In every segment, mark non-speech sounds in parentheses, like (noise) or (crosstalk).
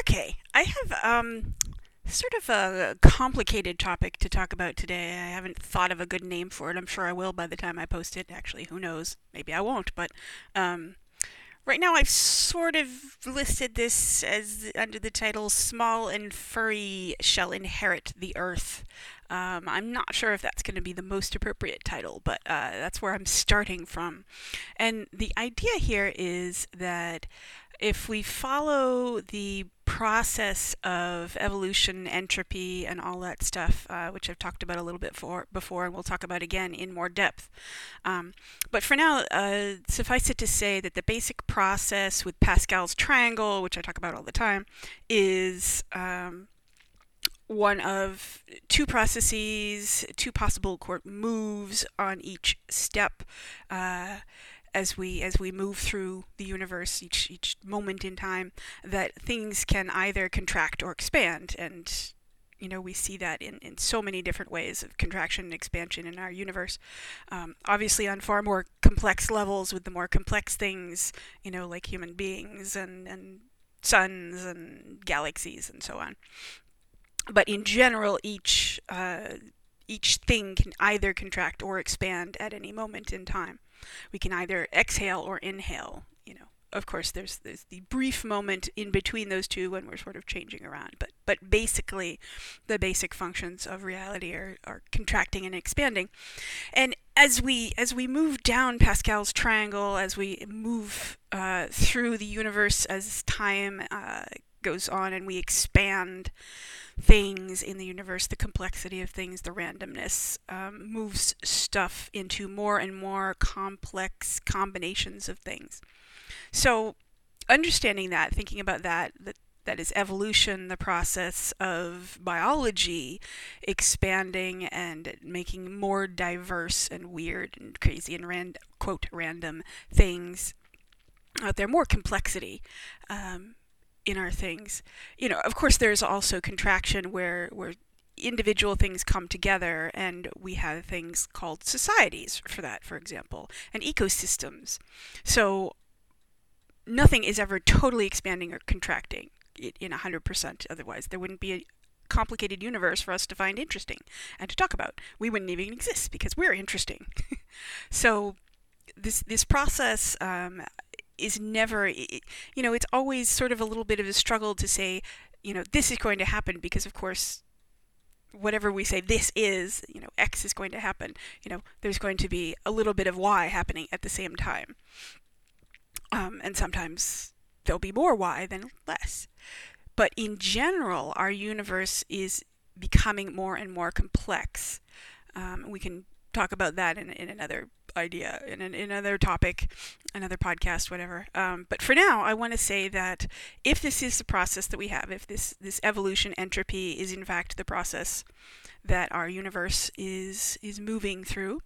Okay, I have um, sort of a complicated topic to talk about today. I haven't thought of a good name for it. I'm sure I will by the time I post it. Actually, who knows? Maybe I won't. But um, right now, I've sort of listed this as under the title "Small and Furry Shall Inherit the Earth." Um, I'm not sure if that's going to be the most appropriate title, but uh, that's where I'm starting from. And the idea here is that if we follow the process of evolution, entropy, and all that stuff, uh, which I've talked about a little bit for, before, and we'll talk about again in more depth. Um, but for now, uh, suffice it to say that the basic process with Pascal's triangle, which I talk about all the time, is um, one of two processes, two possible moves on each step. Uh, as we as we move through the universe each each moment in time that things can either contract or expand. And you know we see that in, in so many different ways of contraction and expansion in our universe. Um, obviously on far more complex levels with the more complex things you know like human beings and and suns and galaxies and so on. But in general each uh, each thing can either contract or expand at any moment in time we can either exhale or inhale. You know, of course, there's there's the brief moment in between those two when we're sort of changing around, but but basically, the basic functions of reality are, are contracting and expanding, and as we as we move down Pascal's triangle, as we move uh, through the universe as time uh, goes on and we expand things in the universe, the complexity of things, the randomness, um, moves stuff into more and more complex combinations of things. So, understanding that, thinking about that, that that is evolution, the process of biology expanding and making more diverse and weird and crazy and rand, quote random things out there, more complexity. Um, in our things. You know, of course, there's also contraction where where individual things come together, and we have things called societies for that, for example, and ecosystems. So nothing is ever totally expanding or contracting in 100%. Otherwise, there wouldn't be a complicated universe for us to find interesting and to talk about. We wouldn't even exist because we're interesting. (laughs) so this this process um, is never, you know, it's always sort of a little bit of a struggle to say, you know, this is going to happen because, of course, whatever we say this is, you know, X is going to happen. You know, there's going to be a little bit of Y happening at the same time. Um, and sometimes there'll be more Y than less. But in general, our universe is becoming more and more complex. Um, we can talk about that in, in another idea in, in another topic, another podcast, whatever. Um, but for now, I want to say that if this is the process that we have, if this this evolution entropy is in fact the process that our universe is is moving through,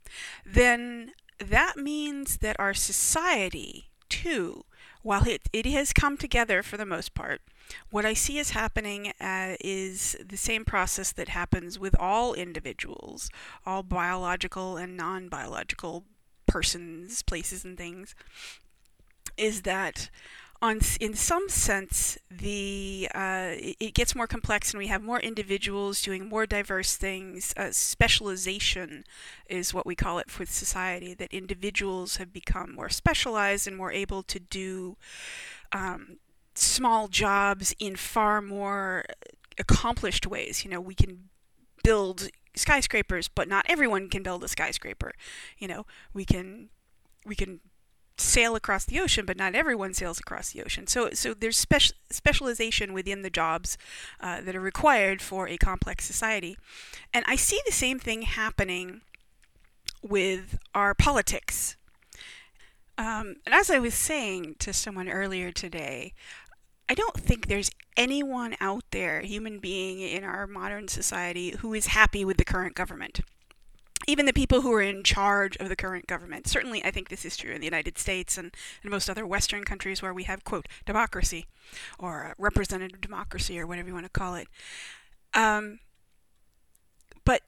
then that means that our society too, while it, it has come together for the most part, what I see is happening uh, is the same process that happens with all individuals, all biological and non biological persons, places, and things, is that on in some sense the uh, it gets more complex and we have more individuals doing more diverse things. Uh, specialization is what we call it for society that individuals have become more specialized and more able to do um, small jobs in far more accomplished ways. You know we can build skyscrapers, but not everyone can build a skyscraper. You know, we can we can sail across the ocean, but not everyone sails across the ocean. So, so there's special specialization within the jobs uh, that are required for a complex society, and I see the same thing happening with our politics. Um, and as I was saying to someone earlier today, I don't think there's anyone out there, human being in our modern society, who is happy with the current government. Even the people who are in charge of the current government. Certainly, I think this is true in the United States and, and most other Western countries where we have, quote, democracy or representative democracy or whatever you want to call it. Um, but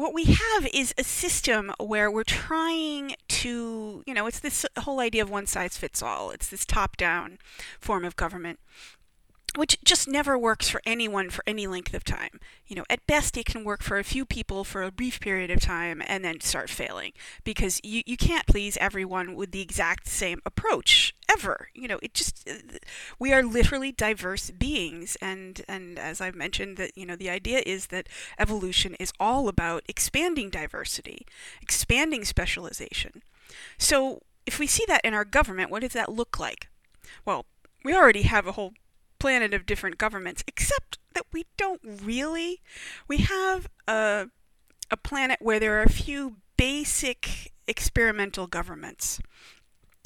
what we have is a system where we're trying to, you know, it's this whole idea of one size fits all. It's this top down form of government which just never works for anyone for any length of time. You know, at best it can work for a few people for a brief period of time and then start failing because you, you can't please everyone with the exact same approach ever. You know, it just uh, we are literally diverse beings and and as I've mentioned that you know the idea is that evolution is all about expanding diversity, expanding specialization. So, if we see that in our government, what does that look like? Well, we already have a whole planet of different governments, except that we don't really. We have a, a planet where there are a few basic experimental governments.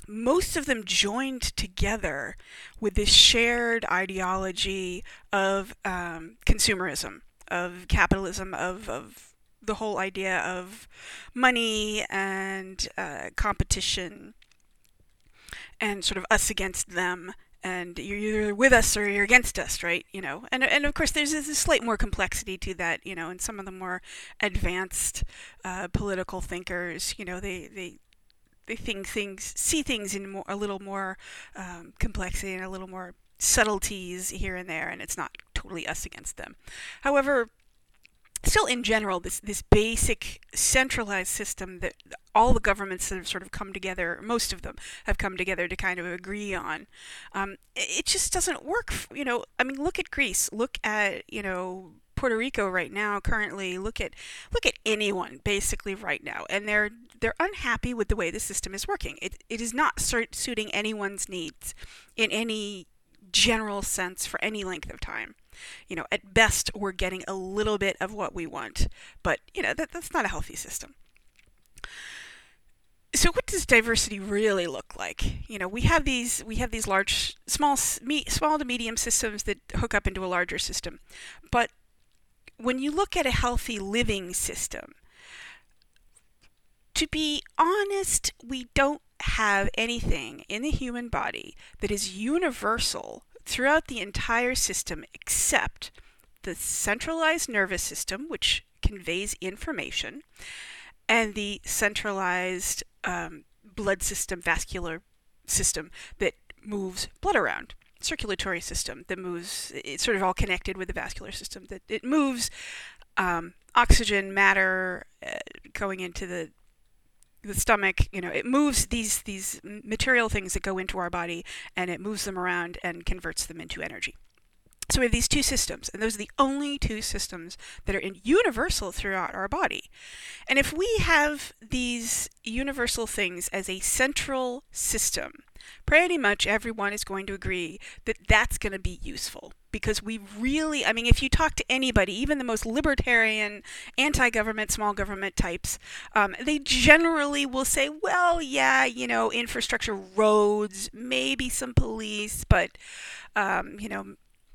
Most of them joined together with this shared ideology of um, consumerism, of capitalism, of, of the whole idea of money and uh, competition and sort of us against them and you're either with us or you're against us, right? You know, and and of course there's a slight more complexity to that, you know, and some of the more advanced uh, political thinkers, you know, they they they think things, see things in more a little more um, complexity and a little more subtleties here and there, and it's not totally us against them. However, still in general this this basic centralized system that all the governments that have sort of come together most of them have come together to kind of agree on um, it just doesn't work you know i mean look at greece. Look at you know Puerto Rico right now currently. Look at look at anyone basically right now. And they're they're unhappy with the way the system is working. It, it is not suiting anyone's needs in any general sense for any length of time you know, at best, we're getting a little bit of what we want, but you know that that's not a healthy system. So, what does diversity really look like? You know, we have these we have these large, small, small to medium systems that hook up into a larger system, but when you look at a healthy living system, to be honest, we don't have anything in the human body that is universal throughout the entire system except the centralized nervous system, which conveys information, and the centralized um, blood system, vascular system that moves blood around, circulatory system that moves, it's sort of all connected with the vascular system, that it moves um, oxygen, matter uh, going into the the stomach, you know, it moves these these material things that go into our body and it moves them around and converts them into energy. So we have these two systems, and those are the only two systems that are in universal throughout our body. And if we have these universal things as a central system, pretty much everyone is going to agree that that's going to be useful because we really, I mean, if you talk to anybody, even the most libertarian, anti government, small government types, um, they generally will say, well, yeah, you know, infrastructure, roads, maybe some police, but, um, you know,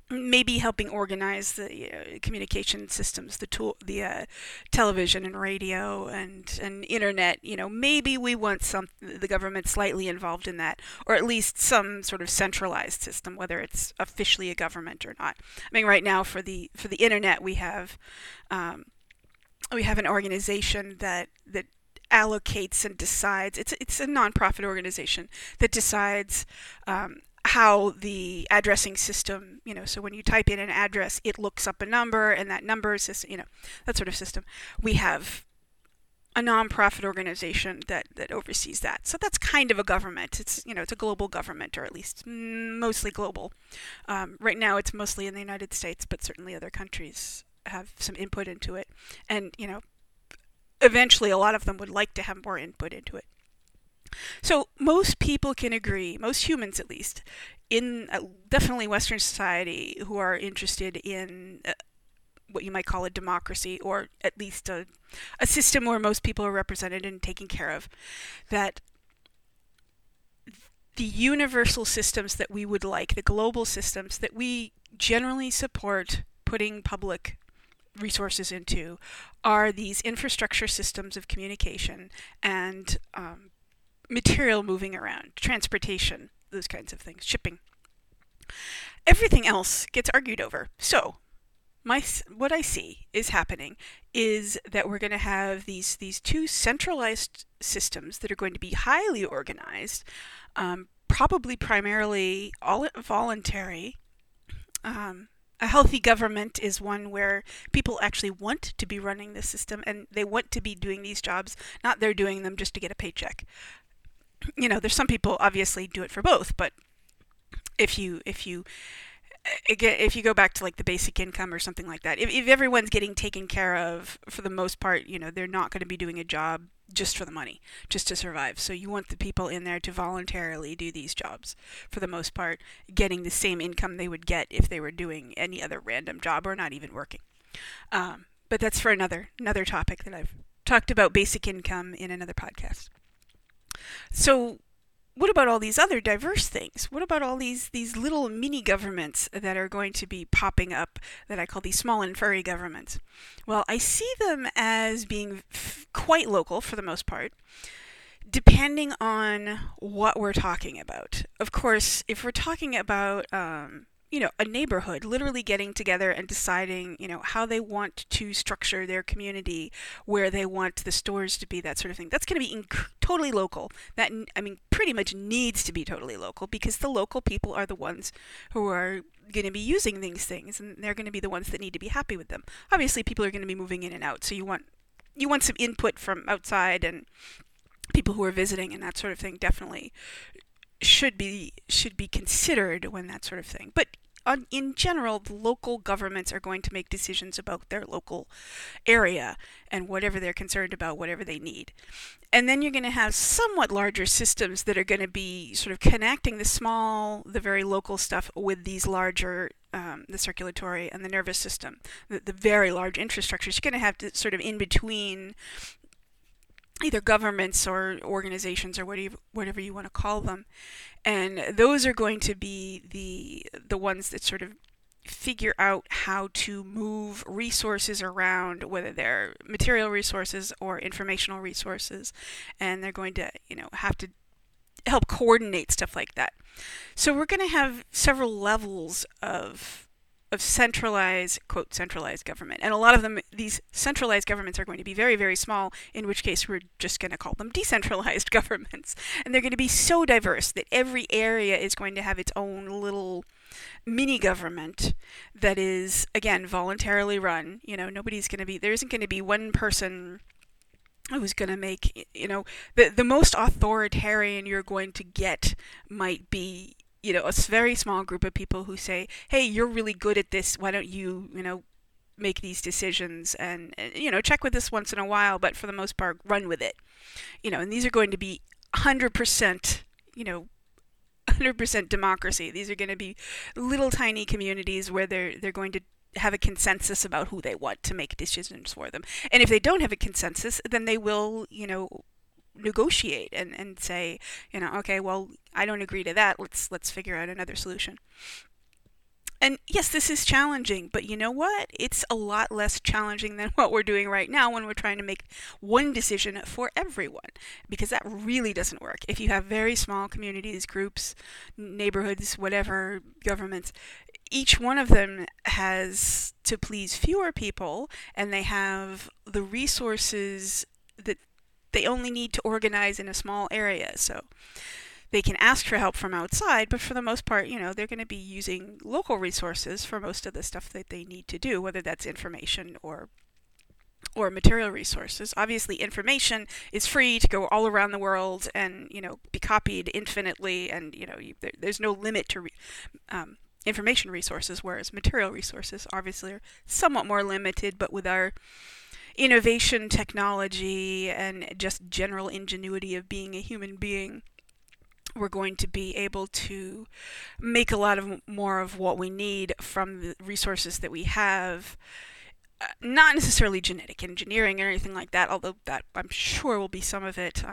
maybe helping organize the uh, communication systems, the tool, the uh, television and radio and and internet. You know, maybe we want some the government slightly involved in that, or at least some sort of centralized system, whether it's officially a government or not. I mean, right now for the for the internet, we have um, we have an organization that that allocates and decides. It's it's a nonprofit organization that decides um, how the addressing system, you know, so when you type in an address, it looks up a number and that number is, you know, that sort of system. We have a nonprofit organization that, that oversees that. So that's kind of a government. It's, you know, it's a global government or at least mostly global. Um, right now it's mostly in the United States, but certainly other countries have some input into it. And, you know, eventually a lot of them would like to have more input into it. So most people can agree, most humans at least, in uh, definitely Western society who are interested in uh, what you might call a democracy, or at least a, a system where most people are represented and taken care of, that the universal systems that we would like, the global systems that we generally support putting public resources into, are these infrastructure systems of communication and um, material moving around, transportation, those kinds of things, shipping. Everything else gets argued over. So, my what I see is happening is that we're going to have these these two centralized systems that are going to be highly organized, um, probably primarily all voluntary. Um, a healthy government is one where people actually want to be running the system and they want to be doing these jobs, not they're doing them just to get a paycheck. You know, there's some people obviously do it for both, but if you if you if you go back to like the basic income or something like that, if, if everyone's getting taken care of for the most part, you know, they're not going to be doing a job just for the money, just to survive. So you want the people in there to voluntarily do these jobs for the most part, getting the same income they would get if they were doing any other random job or not even working. Um, but that's for another another topic that I've talked about basic income in another podcast. So what about all these other diverse things? What about all these these little mini governments that are going to be popping up that I call these small and furry governments? Well, I see them as being f- quite local for the most part, depending on what we're talking about. Of course, if we're talking about um, you know, a neighborhood literally getting together and deciding, you know, how they want to structure their community, where they want the stores to be, that sort of thing. That's going to be inc- totally local. That I mean, pretty much needs to be totally local because the local people are the ones who are going to be using these things, and they're going to be the ones that need to be happy with them. Obviously, people are going to be moving in and out, so you want you want some input from outside and people who are visiting and that sort of thing. Definitely should be should be considered when that sort of thing. But on, in general, the local governments are going to make decisions about their local area and whatever they're concerned about, whatever they need. And then you're going to have somewhat larger systems that are going to be sort of connecting the small, the very local stuff with these larger, um, the circulatory and the nervous system, the, the very large infrastructures. You're going to have to sort of in between either governments or organizations or whatever whatever you want to call them. And those are going to be the the ones that sort of figure out how to move resources around whether they're material resources or informational resources. And they're going to you know have to help coordinate stuff like that. So we're going to have several levels of of centralized quote centralized government. And a lot of them these centralized governments are going to be very very small in which case we're just going to call them decentralized (laughs) governments. And they're going to be so diverse that every area is going to have its own little mini government that is again voluntarily run. You know nobody's going to be there isn't going to be one person who's going to make you know the the most authoritarian you're going to get might be you know, a very small group of people who say, "Hey, you're really good at this. Why don't you, you know, make these decisions and, you know, check with this once in a while, but for the most part, run with it." You know, and these are going to be 100%, you know, (laughs) 100% democracy. These are going to be little tiny communities where they're they're going to have a consensus about who they want to make decisions for them. And if they don't have a consensus, then they will, you know, negotiate and, and say, you know, okay, well, I don't agree to that. Let's let's figure out another solution. And yes, this is challenging, but you know what? It's a lot less challenging than (laughs) what we're doing right now when we're trying to make one decision for everyone, because that really doesn't work. If you have very small communities, groups, neighborhoods, whatever, governments, each one of them has to please fewer people, and they have the resources they only need to organize in a small area. So they can ask for help from outside, but for the most part, you know, they're going to be using local resources for most of the stuff that they need to do, whether that's information or or material resources. Obviously, information is free to go all around the world and you know be copied infinitely, and you know you, there, there's no limit to re, um, information resources. Whereas material resources obviously are somewhat more limited, but with our innovation, technology, and just general ingenuity of being a human being, we're going to be able to make a lot of more of what we need from the resources that we have. Uh, not necessarily genetic engineering or anything like that, although that I'm sure will be some of it.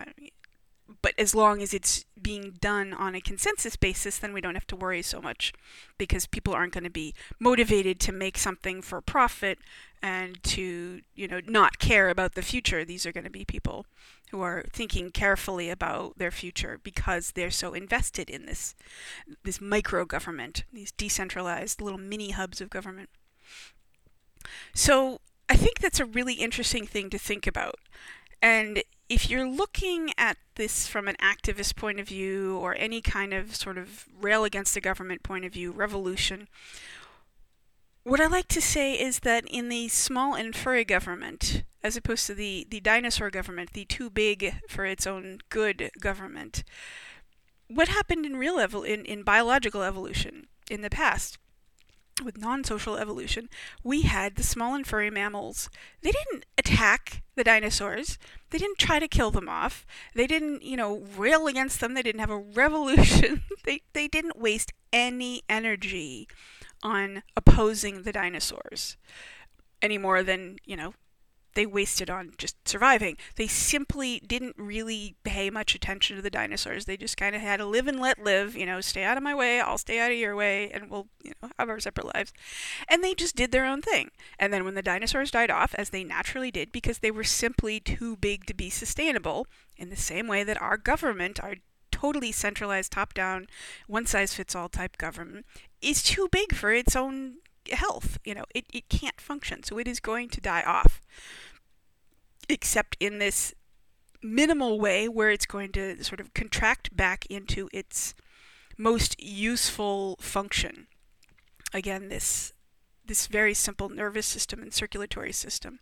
But as long as it's being done on a consensus basis, then we don't have to worry so much because people aren't going to be motivated to make something for profit and to, you know, not care about the future. These are going to be people who are thinking carefully about their future because they're so invested in this this micro government, these decentralized little mini hubs of government. So, I think that's a really interesting thing to think about. And if you're looking at this from an activist point of view or any kind of sort of rail against the government point of view, revolution, what I like to say is that in the small and furry government, as opposed to the, the dinosaur government, the too big for its own good government, what happened in real evol- in, in biological evolution in the past with non-social evolution, we had the small and furry mammals. They didn't attack the dinosaurs. They didn't try to kill them off. They didn't, you know, rail against them. They didn't have a (laughs) revolution. they they didn't waste any energy on opposing the dinosaurs any more than, you know, they wasted on just surviving. They simply didn't really pay much attention to the dinosaurs. They just kind of had to live and let live, you know, stay out of my way, I'll stay out of your way, and we'll, you know, have our separate lives. And they just did their own thing. And then when the dinosaurs died off, as they naturally did, because they were simply too big to be sustainable, in the same way that our government, our totally centralized, top down, one size fits all type government, is too big for its own health. You know, it, it can't function. So it is going to die off except in this minimal way where it's going to sort of contract back into its most useful function. Again, this this very simple nervous system and circulatory system.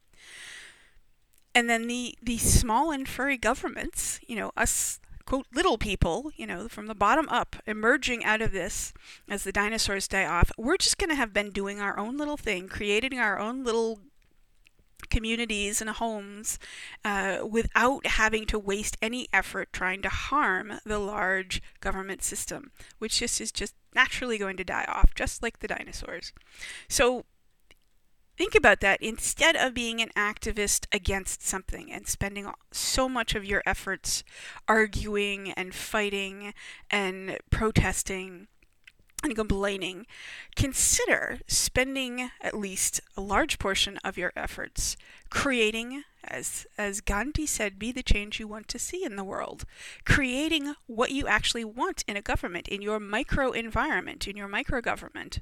And then the, the small and furry governments, you know, us quote little people, you know, from the bottom up, emerging out of this as the dinosaurs die off, we're just going to have been doing our own little thing, creating our own little communities and homes uh, without having to waste any effort trying to harm the large government system, which just is just naturally going to die off, just like the dinosaurs. So think about that. Instead of being an activist against something and spending so much of your efforts arguing and fighting and protesting and complaining, consider spending at least a large portion of your efforts creating, as, as Gandhi said, be the change you want to see in the world. Creating what you actually want in a government, in your micro environment, in your micro government,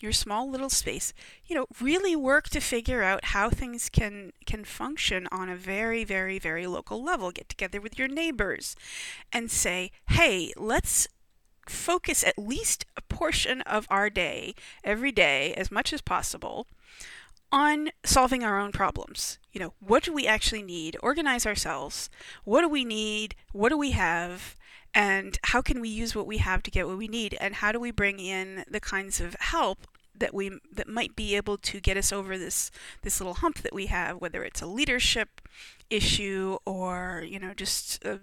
your small little space. You know, really work to figure out how things can, can function on a very, very, very local level. Get together with your neighbors and say, hey, let's focus at least a portion of our day, every day, as much as possible, on solving our own problems. You know, what do we actually need? Organize ourselves. What do we need? What do we have? And how can we use what we have to get what we need? And how do we bring in the kinds of help that we that might be able to get us over this this little hump that we have, whether it's a leadership issue or you know just uh,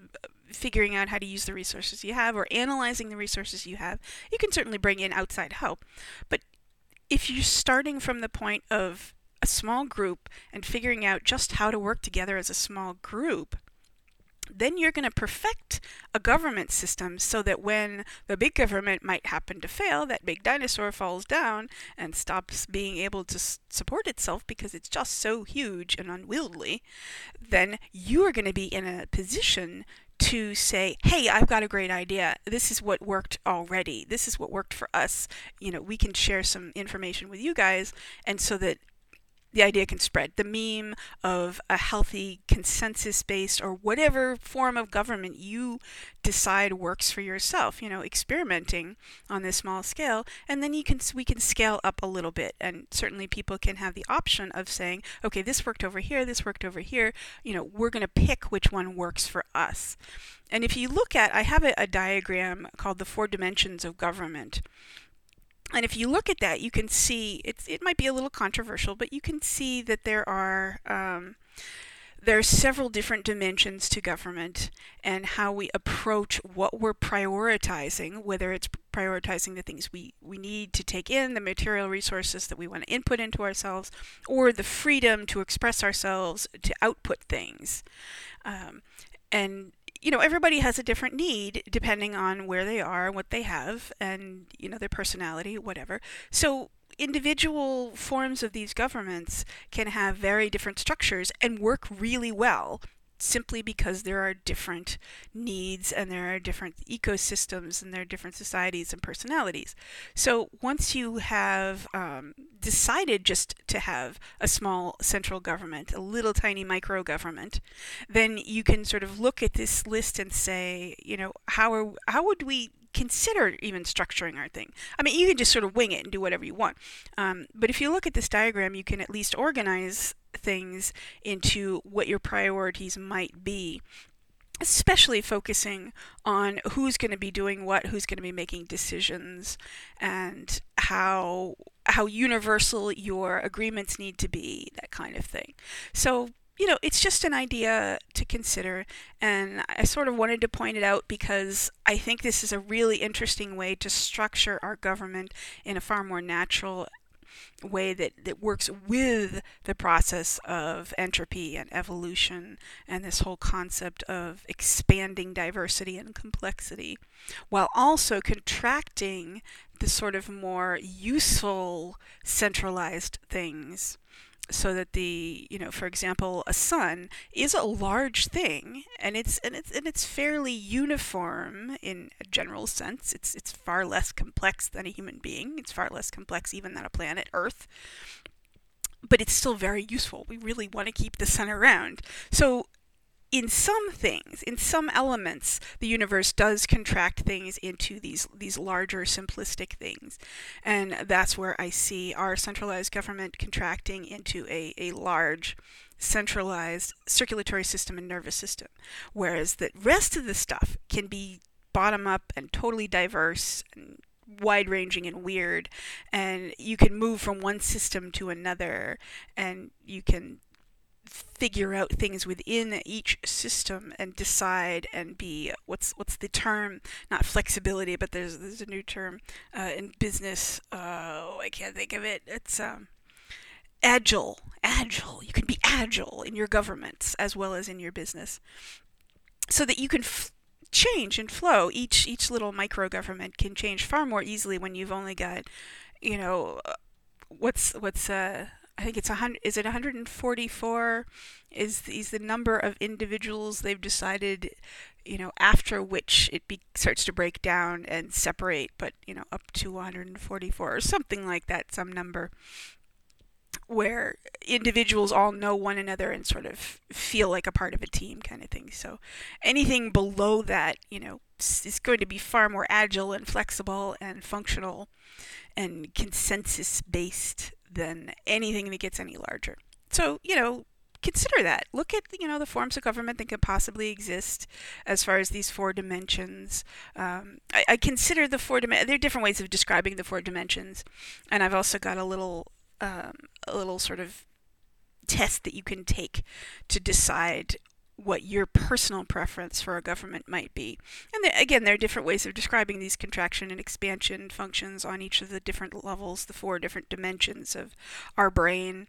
figuring out how to use the resources you have or analyzing the resources you have. You can certainly bring in outside help. But if you're starting from the point of a small group and figuring out just how to work together as a small group, then you're going to perfect a government system so that when the big government might happen to fail, that big dinosaur falls down and stops being able to s- support itself because it's just so huge and unwieldy, then you are going to be in a position to say, hey, I've got a great idea. This is what worked already. This is what worked for us. You know, we can share some information with you guys, and so that the idea can spread. The meme of a healthy, consensus based, or whatever form of government you decide works for yourself, you know, experimenting on this small scale. And then you can, we can scale up a little bit. And certainly people can have the option of saying, okay, this worked over here, this worked over here. You know, we're going to pick which one works for us. And if you look at, I have a, a diagram called the four dimensions of government. And if you look at that, you can see it's it might be a little controversial, but you can see that there are um, there are several different dimensions to government and how we approach what we're prioritizing, whether it's prioritizing the things we, we need to take in, the material resources that we want to input into ourselves, or the freedom to express ourselves, to output things. Um, and you know, everybody has a different need depending on where they are, what they have, and, you know, their personality, whatever. So individual forms of these governments can have very different structures and work really well simply because there are different needs and there are different ecosystems and there are different societies and personalities. So once you have um, decided just to have a small central government, a little tiny micro government, then you can sort of look at this list and say, you know, how are how would we consider even structuring our thing. I mean, you can just sort of wing it and do whatever you want. Um, but if you look at this diagram, you can at least organize things into what your priorities might be especially focusing on who's going to be doing what, who's going to be making decisions, and how how universal your agreements need to be, that kind of thing. So, you know, it's just an idea to consider, and I sort of wanted to point it out because I think this is a really interesting way to structure our government in a far more natural way that, that works with the process of entropy and evolution and this whole concept of expanding diversity and complexity while also contracting the sort of more useful centralized things so that the you know for example a sun is a large thing and it's and it's and it's fairly uniform in a general sense. It's it's far less complex than a human being. It's far less complex even than a planet earth. But it's still very useful. We really want to keep the sun around. So in some things, in some elements, the universe does contract things into these these larger simplistic things, and that's where I see our centralized government contracting into a, a large centralized circulatory system and nervous system, whereas the rest of the stuff can be bottom up and totally diverse and wide ranging and weird. And you can move from one system to another and you can figure out things within each system and decide and be what's what's the term? Not flexibility but there's there's a new term uh, in business. Oh I can't think of it. It's um, agile. Agile. You can be agile in your governments as well as in your business. So that you can f- change and flow. Each each little micro government can change far more easily when you've only got you know uh, what's what's uh I think it's a hundred. Is it 144? Is is the number of individuals they've decided, you know, after which it be, starts to break down and separate, but you know, up to 144 or something like that, some number where individuals all know one another and sort of feel like a part of a team kind of thing. So anything below that, you know, is going to be far more agile and flexible and functional and consensus based than anything that gets any larger. So, you know, consider that. Look at you know the forms of government that could possibly exist as far as these four dimensions. Um, I, I, consider the four dimensions. There are different ways of describing the four dimensions, and I've also got a little um, a little sort of test that you can take to decide what your personal preference for a government might be. And again, there are different ways of describing these contraction and expansion functions on each of the different levels, the four different dimensions of our brain.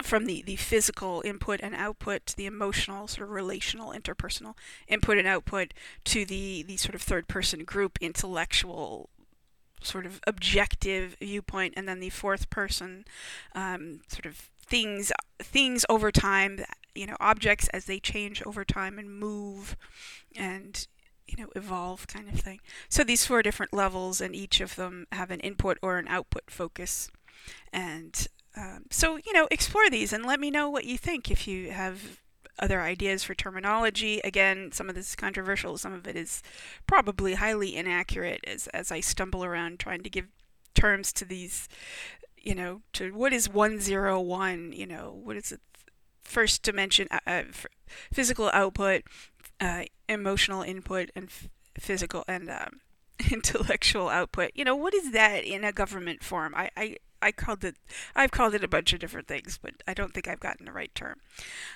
From the, the physical input and output to the emotional, sort of relational, interpersonal input and output to the, the sort of third person group intellectual sort of objective viewpoint, and then the fourth person um, sort of things things over time you know objects as they change over time and move and you know evolve kind of thing. So these four different levels and each of them have an input or an output focus. And um, so you know explore these and let me know what you think. If you have other ideas for terminology again some of this is controversial some of it is probably highly inaccurate as, as i stumble around trying to give terms to these you know, to what is 101, you know, what is it? First dimension, uh, uh physical output, uh, emotional input, and f- physical and um, (laughs) intellectual output. You know, what is that in a government form? I, I, I called it, I've called it a bunch of different things, but I don't think I've gotten the right term.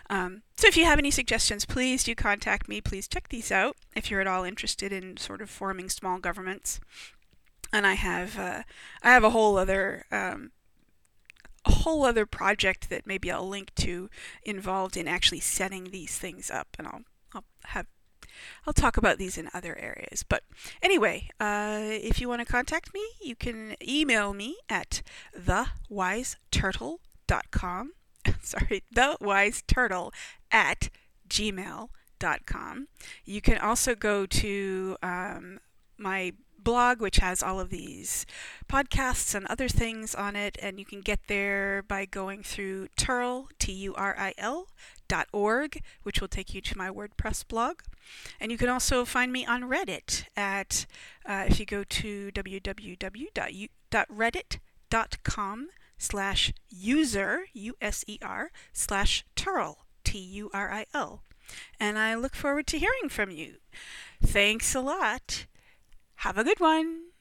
Um, so if you have any suggestions, please do contact me. Please check these out if you're at all interested in sort of forming small governments and I have uh, I have a whole other um, a whole other project that maybe I'll link to involved in actually setting these things up, and I'll I'll have I'll talk about these in other areas. But anyway, uh, if you want to contact me, you can email me at thewiseturtle.com. (laughs) Sorry, thewiseturtle at gmail.com. You can also go to um, my blog, which has all of these podcasts and other things on it, and you can get there by going through Turil, T U R I L, dot org, which will take you to my WordPress blog. And you can also find me on Reddit at, uh, if you go to www.reddit.com slash user, U-S-E-R, slash Turil, T-U-R-I-L. And I look forward to hearing from you. Thanks a lot. Have a good one.